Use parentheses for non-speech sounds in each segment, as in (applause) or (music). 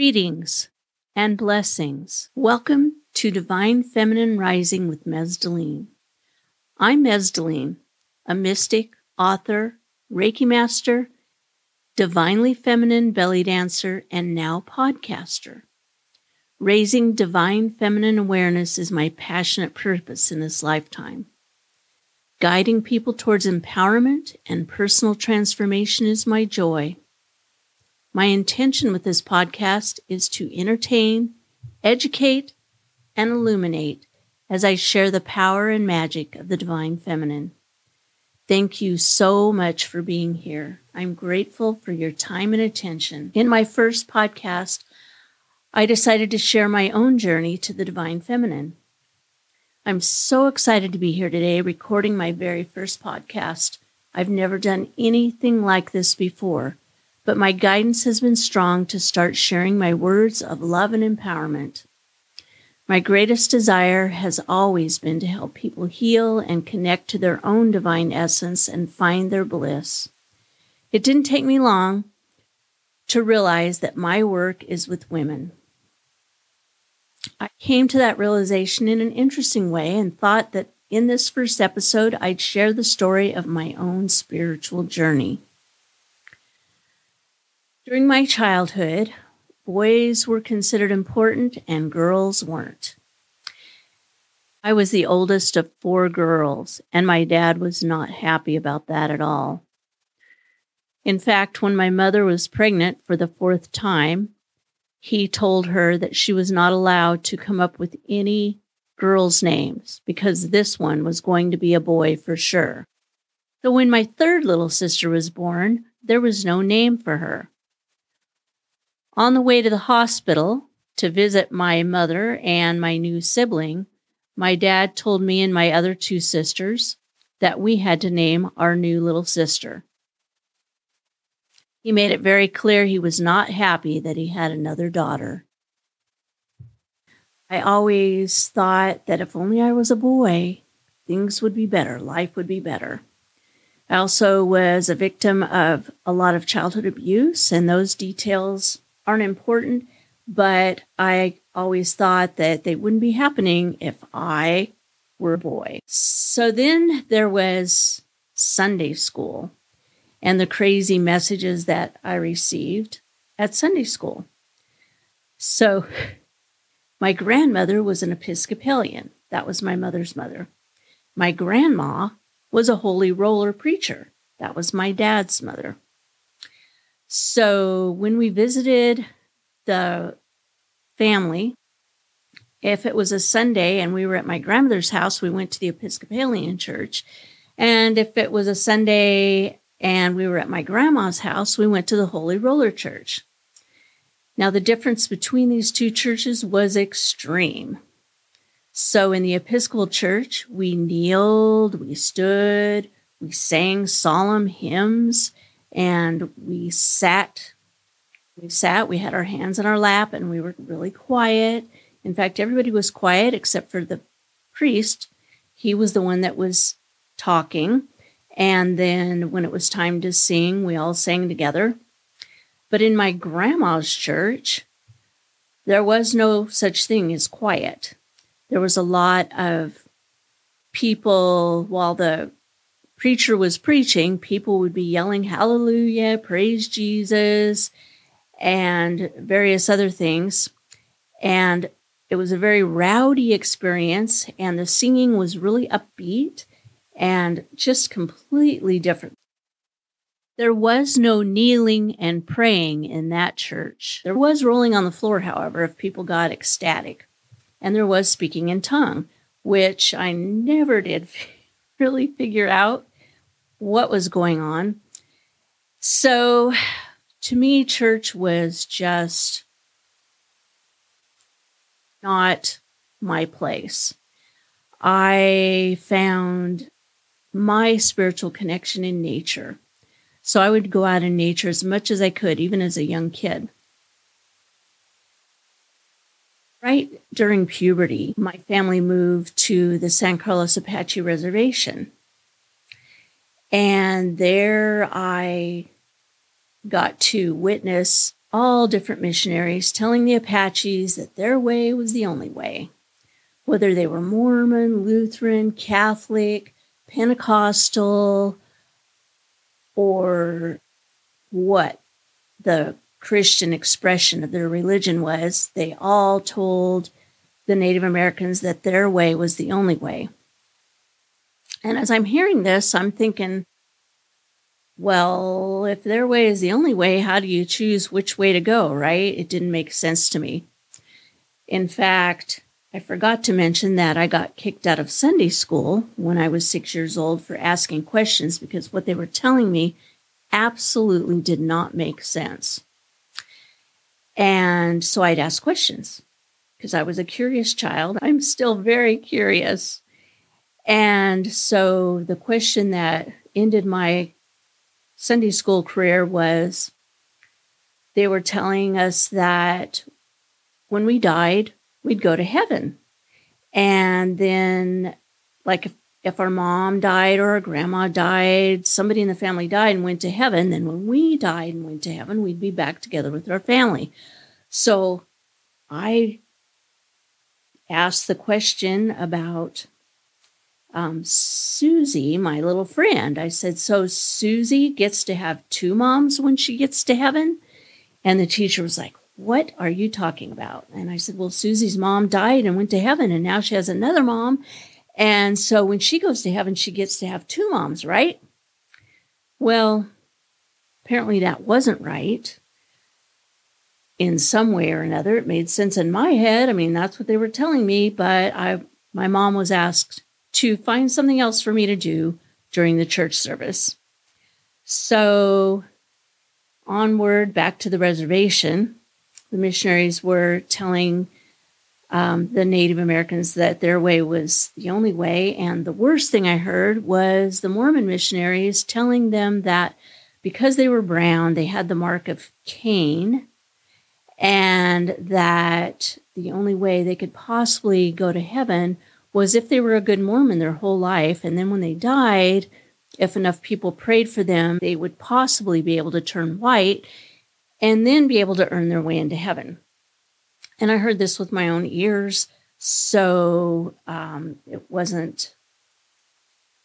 Greetings and blessings. Welcome to Divine Feminine Rising with Mezdulene. I'm Mezdulene, a mystic, author, Reiki master, divinely feminine belly dancer, and now podcaster. Raising divine feminine awareness is my passionate purpose in this lifetime. Guiding people towards empowerment and personal transformation is my joy. My intention with this podcast is to entertain, educate, and illuminate as I share the power and magic of the divine feminine. Thank you so much for being here. I'm grateful for your time and attention. In my first podcast, I decided to share my own journey to the divine feminine. I'm so excited to be here today recording my very first podcast. I've never done anything like this before but my guidance has been strong to start sharing my words of love and empowerment. My greatest desire has always been to help people heal and connect to their own divine essence and find their bliss. It didn't take me long to realize that my work is with women. I came to that realization in an interesting way and thought that in this first episode, I'd share the story of my own spiritual journey. During my childhood, boys were considered important and girls weren't. I was the oldest of four girls, and my dad was not happy about that at all. In fact, when my mother was pregnant for the fourth time, he told her that she was not allowed to come up with any girls' names because this one was going to be a boy for sure. So when my third little sister was born, there was no name for her. On the way to the hospital to visit my mother and my new sibling, my dad told me and my other two sisters that we had to name our new little sister. He made it very clear he was not happy that he had another daughter. I always thought that if only I was a boy, things would be better, life would be better. I also was a victim of a lot of childhood abuse, and those details aren't important, but I always thought that they wouldn't be happening if I were a boy. So then there was Sunday school and the crazy messages that I received at Sunday school. So (laughs) my grandmother was an Episcopalian. That was my mother's mother. My grandma was a holy roller preacher. That was my dad's mother. So when we visited the family, if it was a Sunday and we were at my grandmother's house, we went to the Episcopalian church. And if it was a Sunday and we were at my grandma's house, we went to the Holy Roller Church. Now, the difference between these two churches was extreme. So, in the Episcopal Church, we kneeled, we stood, we sang solemn hymns, and we sat we sat we had our hands in our lap and we were really quiet. In fact everybody was quiet except for the priest. He was the one that was talking. And then when it was time to sing we all sang together. But in my grandma's church there was no such thing as quiet. There was a lot of people while the preacher was preaching, people would be yelling, Hallelujah, praise Jesus, and various other things. And it was a very rowdy experience, and the singing was really upbeat and just completely different. There was no kneeling and praying in that church. There was rolling on the floor, however, if people got ecstatic. And there was speaking in tongue, which I never did (laughs) really figure out what was going on. So to me, church was just not my place. I found my spiritual connection in nature. So I would go out in nature as much as I could, even as a young kid. Right during puberty, my family moved to the San Carlos Apache Reservation. And there I got to witness all different missionaries telling the Apaches that their way was the only way. Whether they were Mormon, Lutheran, Catholic, Pentecostal, or what the Christian expression of their religion was, they all told the Native Americans that their way was the only way. And as I'm hearing this, I'm thinking, well, if their way is the only way, how do you choose which way to go, right? It didn't make sense to me. In fact, I forgot to mention that I got kicked out of Sunday school when I was six years old for asking questions because what they were telling me absolutely did not make sense. And so I'd ask questions because I was a curious child. I'm still very curious. And so the question that ended my Sunday school career was they were telling us that when we died, we'd go to heaven. And then, like, if, if our mom died or our grandma died, somebody in the family died and went to heaven, then when we died and went to heaven, we'd be back together with our family. So I asked the question about um, Susie, my little friend. I said, So Susie gets to have two moms when she gets to heaven? And the teacher was like, What are you talking about? And I said, Well, Susie's mom died and went to heaven, and now she has another mom. And so when she goes to heaven, she gets to have two moms, right? Well, apparently that wasn't right in some way or another. It made sense in my head. I mean, that's what they were telling me, but I my mom was asked to find something else for me to do during the church service. So, onward back to the reservation, the missionaries were telling um, the Native Americans that their way was the only way. And the worst thing I heard was the Mormon missionaries telling them that because they were brown, they had the mark of Cain, and that the only way they could possibly go to heaven was if they were a good Mormon their whole life, and then when they died, if enough people prayed for them, they would possibly be able to turn white and then be able to earn their way into heaven. And I heard this with my own ears, so um, it wasn't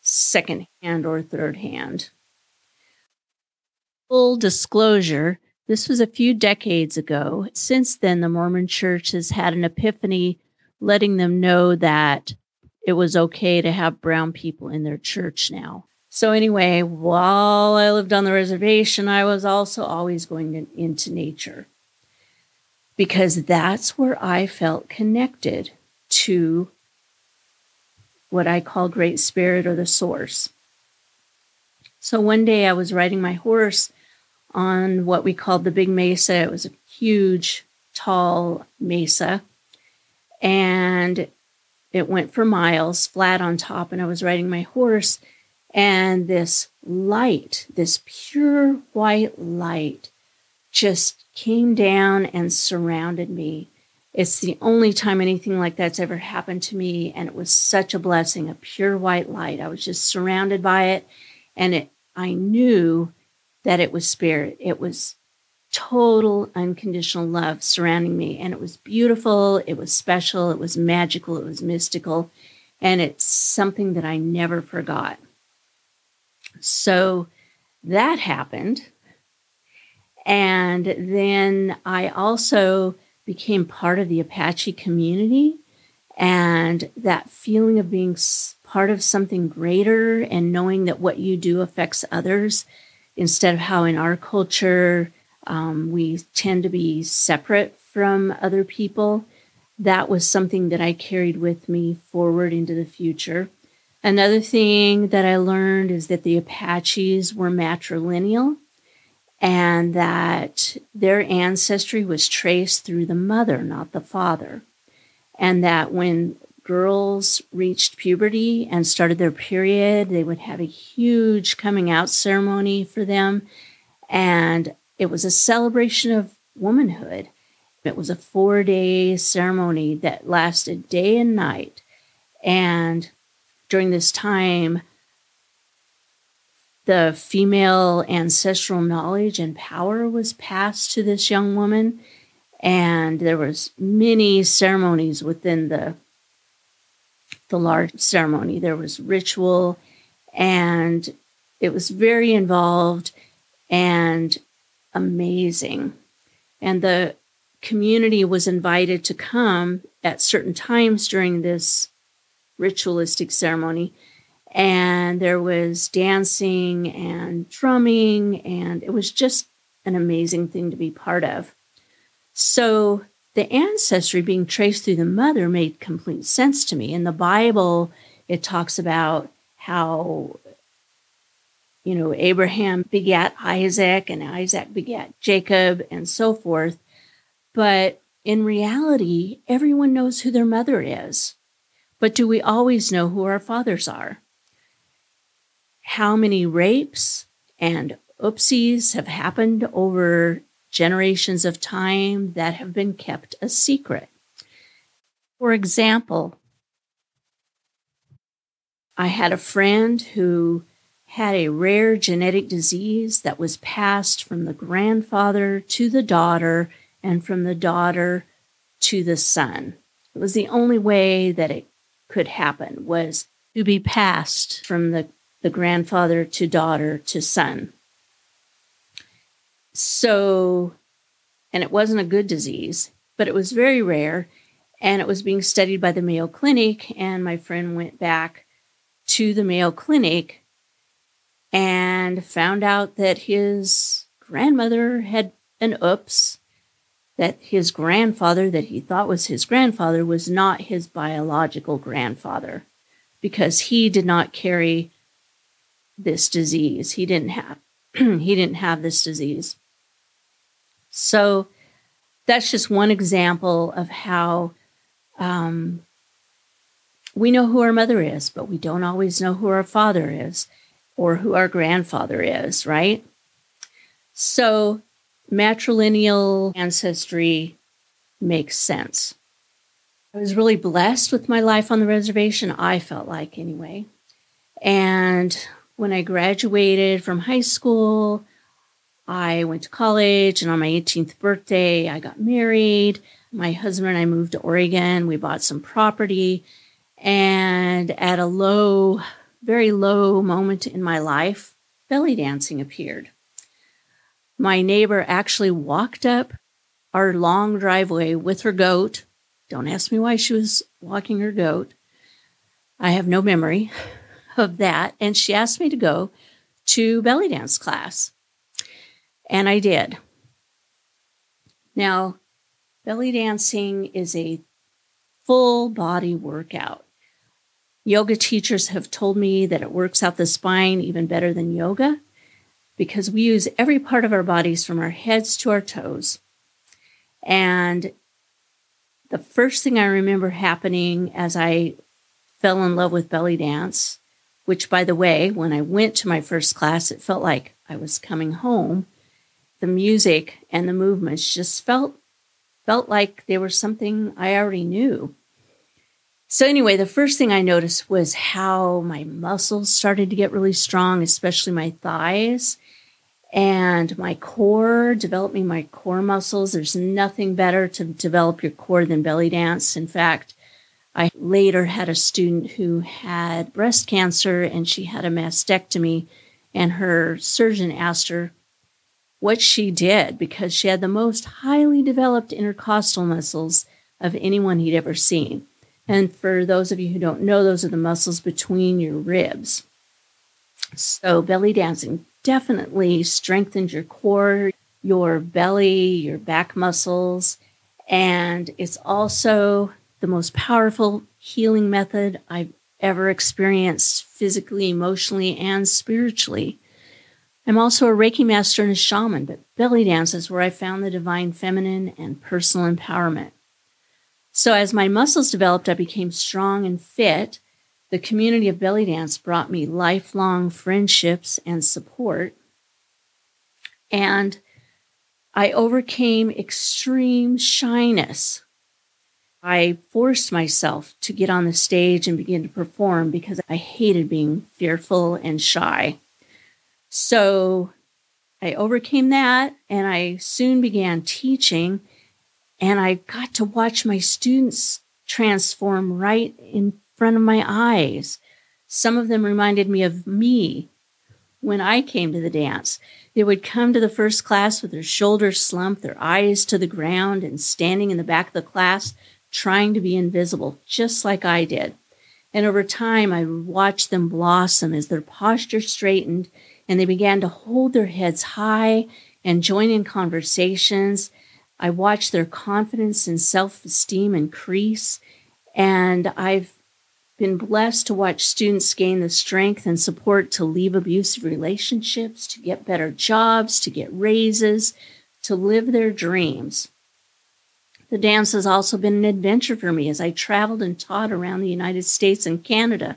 second hand or third hand. Full disclosure this was a few decades ago. Since then, the Mormon church has had an epiphany letting them know that it was okay to have brown people in their church now. So, anyway, while I lived on the reservation, I was also always going in, into nature because that's where I felt connected to what I call Great Spirit or the Source. So, one day I was riding my horse on what we called the Big Mesa. It was a huge, tall mesa and it went for miles flat on top. And I was riding my horse, and this light, this pure white light, just came down and surrounded me. It's the only time anything like that's ever happened to me. And it was such a blessing, a pure white light. I was just surrounded by it. And it, I knew that it was spirit. It was total unconditional love surrounding me. And it was beautiful, it was special, it was magical, it was mystical, and it's something that I never forgot. So that happened. And then I also became part of the Apache community. And that feeling of being part of something greater and knowing that what you do affects others, instead of how in our culture, um, we tend to be separate from other people. That was something that I carried with me forward into the future. Another thing that I learned is that the Apaches were matrilineal and that their ancestry was traced through the mother, not the father. And that when girls reached puberty and started their period, they would have a huge coming out ceremony for them. And it was a celebration of womanhood. It was a four day ceremony that lasted day and night. And during this time, the female ancestral knowledge and power was passed to this young woman and there was many ceremonies within the the large ceremony there was ritual and it was very involved and amazing and the community was invited to come at certain times during this ritualistic ceremony and there was dancing and drumming, and it was just an amazing thing to be part of. So the ancestry being traced through the mother made complete sense to me. In the Bible, it talks about how, you know, Abraham begat Isaac and Isaac begat Jacob and so forth. But in reality, everyone knows who their mother is. But do we always know who our fathers are? how many rapes and oopsies have happened over generations of time that have been kept a secret. For example, I had a friend who had a rare genetic disease that was passed from the grandfather to the daughter and from the daughter to the son. It was the only way that it could happen was to be passed from the the grandfather to daughter to son. So, and it wasn't a good disease, but it was very rare and it was being studied by the Mayo Clinic. And my friend went back to the Mayo Clinic and found out that his grandmother had an oops, that his grandfather, that he thought was his grandfather, was not his biological grandfather because he did not carry this disease. He didn't have (clears throat) he didn't have this disease. So that's just one example of how um, we know who our mother is, but we don't always know who our father is or who our grandfather is, right? So matrilineal ancestry makes sense. I was really blessed with my life on the reservation, I felt like anyway. And when I graduated from high school, I went to college, and on my 18th birthday, I got married. My husband and I moved to Oregon. We bought some property. And at a low, very low moment in my life, belly dancing appeared. My neighbor actually walked up our long driveway with her goat. Don't ask me why she was walking her goat. I have no memory (laughs) of that. And she asked me to go to belly dance class. And I did. Now, belly dancing is a full body workout. Yoga teachers have told me that it works out the spine even better than yoga because we use every part of our bodies from our heads to our toes. And the first thing I remember happening as I fell in love with belly dance which, by the way, when I went to my first class, it felt like I was coming home. The music and the movements just felt felt like they were something I already knew. So anyway, the first thing I noticed was how my muscles started to get really strong, especially my thighs and my core, developing my core muscles. There's nothing better to develop your core than belly dance. In fact, I later had a student who had breast cancer and she had a mastectomy, and her surgeon asked her what she did because she had the most highly developed intercostal muscles of anyone he'd ever seen. And for those of you who don't know, those are the muscles between your ribs. So, belly dancing definitely strengthens your core, your belly, your back muscles, and it's also the most powerful healing method I've ever experienced physically, emotionally, and spiritually. I'm also a Reiki master and a shaman, but belly dance is where I found the divine feminine and personal empowerment. So, as my muscles developed, I became strong and fit. The community of belly dance brought me lifelong friendships and support. And I overcame extreme shyness I forced myself to get on the stage and begin to perform because I hated being fearful and shy. So I overcame that and I soon began teaching and I got to watch my students transform right in front of my eyes. Some of them reminded me of me when I came to the dance. They would come to the first class with their shoulders slumped, their eyes to the ground, and standing in the back of the class, trying to be invisible, just like I did. And over time, I watched them blossom as their posture straightened and they began to hold their heads high and join in conversations. I watch their confidence and self esteem increase. And I've been blessed to watch students gain the strength and support to leave abusive relationships, to get better jobs, to get raises, to live their dreams. The dance has also been an adventure for me as I traveled and taught around the United States and Canada.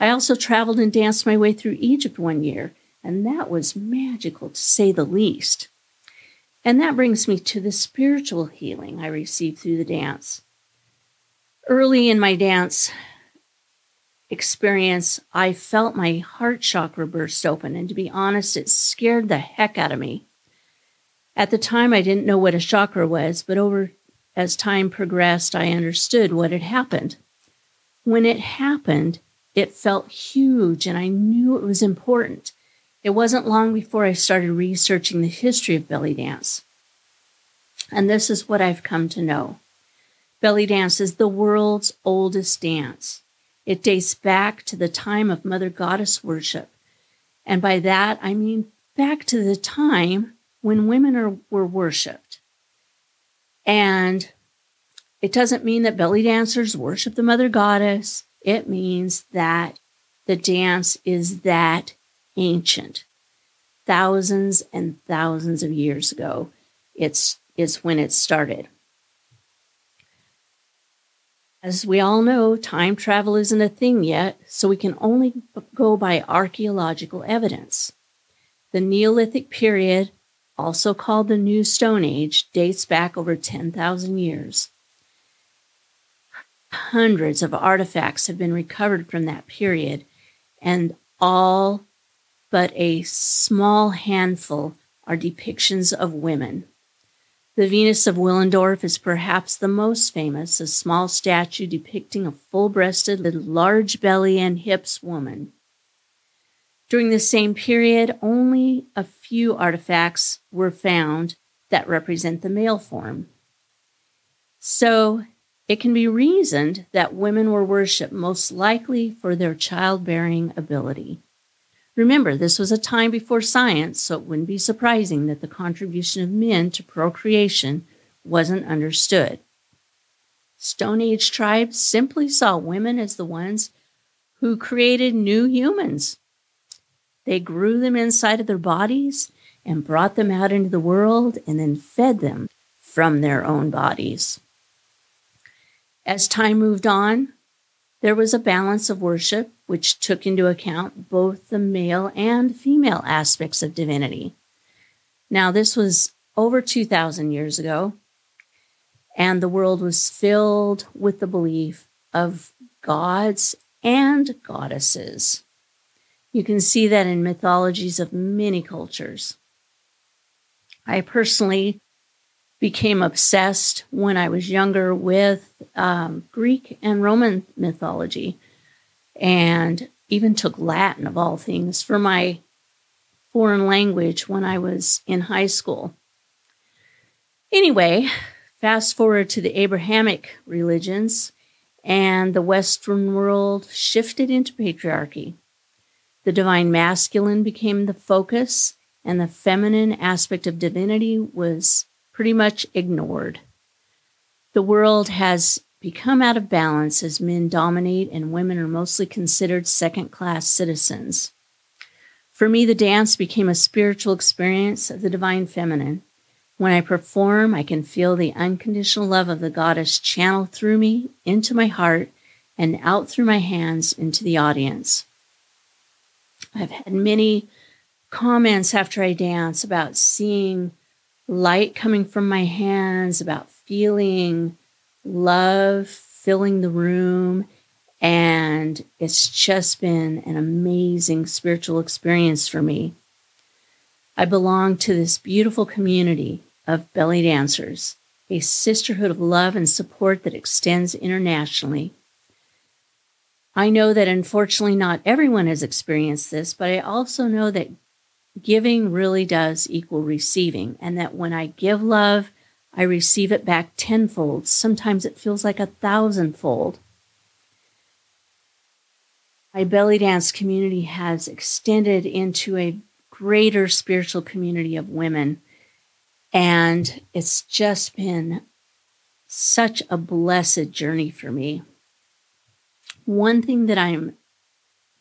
I also traveled and danced my way through Egypt one year, and that was magical to say the least. And that brings me to the spiritual healing I received through the dance. Early in my dance experience, I felt my heart chakra burst open, and to be honest, it scared the heck out of me. At the time, I didn't know what a chakra was, but over as time progressed, I understood what had happened. When it happened, it felt huge and I knew it was important. It wasn't long before I started researching the history of belly dance. And this is what I've come to know belly dance is the world's oldest dance. It dates back to the time of Mother Goddess worship. And by that, I mean back to the time when women are, were worshiped. And it doesn't mean that belly dancers worship the mother goddess. It means that the dance is that ancient. Thousands and thousands of years ago, it's, it's when it started. As we all know, time travel isn't a thing yet, so we can only go by archaeological evidence. The Neolithic period also called the New Stone Age, dates back over 10,000 years. Hundreds of artifacts have been recovered from that period, and all but a small handful are depictions of women. The Venus of Willendorf is perhaps the most famous, a small statue depicting a full breasted, large belly and hips woman. During the same period, only a few artifacts were found that represent the male form. So it can be reasoned that women were worshipped most likely for their childbearing ability. Remember, this was a time before science, so it wouldn't be surprising that the contribution of men to procreation wasn't understood. Stone Age tribes simply saw women as the ones who created new humans. They grew them inside of their bodies and brought them out into the world and then fed them from their own bodies. As time moved on, there was a balance of worship which took into account both the male and female aspects of divinity. Now, this was over 2,000 years ago, and the world was filled with the belief of gods and goddesses. You can see that in mythologies of many cultures. I personally became obsessed when I was younger with um, Greek and Roman mythology and even took Latin, of all things, for my foreign language when I was in high school. Anyway, fast forward to the Abrahamic religions, and the Western world shifted into patriarchy. The divine masculine became the focus, and the feminine aspect of divinity was pretty much ignored. The world has become out of balance as men dominate and women are mostly considered second class citizens. For me, the dance became a spiritual experience of the divine feminine. When I perform, I can feel the unconditional love of the goddess channel through me into my heart and out through my hands into the audience. I've had many comments after I dance about seeing light coming from my hands, about feeling love filling the room. And it's just been an amazing spiritual experience for me. I belong to this beautiful community of belly dancers, a sisterhood of love and support that extends internationally. I know that unfortunately not everyone has experienced this, but I also know that giving really does equal receiving, and that when I give love, I receive it back tenfold. Sometimes it feels like a thousandfold. My belly dance community has extended into a greater spiritual community of women, and it's just been such a blessed journey for me. One thing that I'm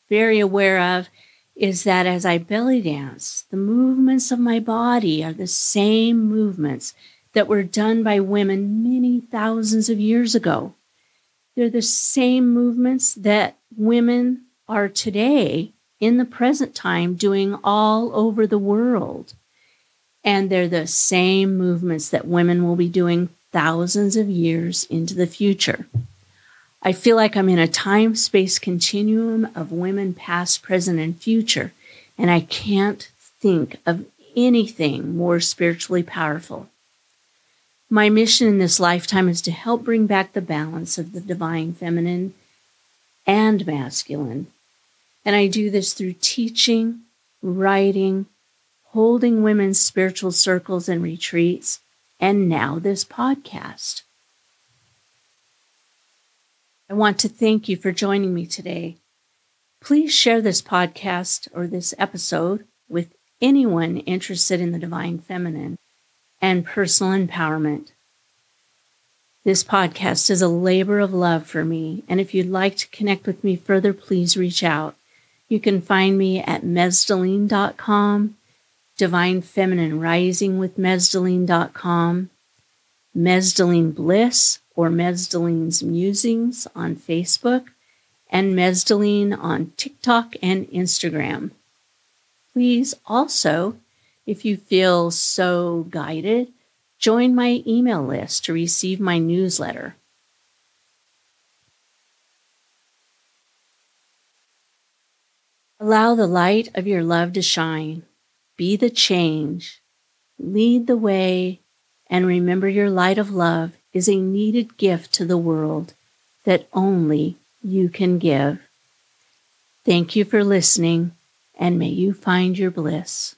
very aware of is that as I belly dance, the movements of my body are the same movements that were done by women many thousands of years ago. They're the same movements that women are today in the present time doing all over the world. And they're the same movements that women will be doing thousands of years into the future. I feel like I'm in a time space continuum of women, past, present, and future, and I can't think of anything more spiritually powerful. My mission in this lifetime is to help bring back the balance of the divine feminine and masculine. And I do this through teaching, writing, holding women's spiritual circles and retreats, and now this podcast. I want to thank you for joining me today. Please share this podcast or this episode with anyone interested in the divine feminine and personal empowerment. This podcast is a labor of love for me, and if you'd like to connect with me further, please reach out. You can find me at mezdulene.com, Divine Feminine Rising with Mezdulene.com, Mezdulene Bliss or Mezdulene's Musings on Facebook, and Mezdulene on TikTok and Instagram. Please also, if you feel so guided, join my email list to receive my newsletter. Allow the light of your love to shine. Be the change. Lead the way. And remember your light of love is a needed gift to the world that only you can give. Thank you for listening, and may you find your bliss.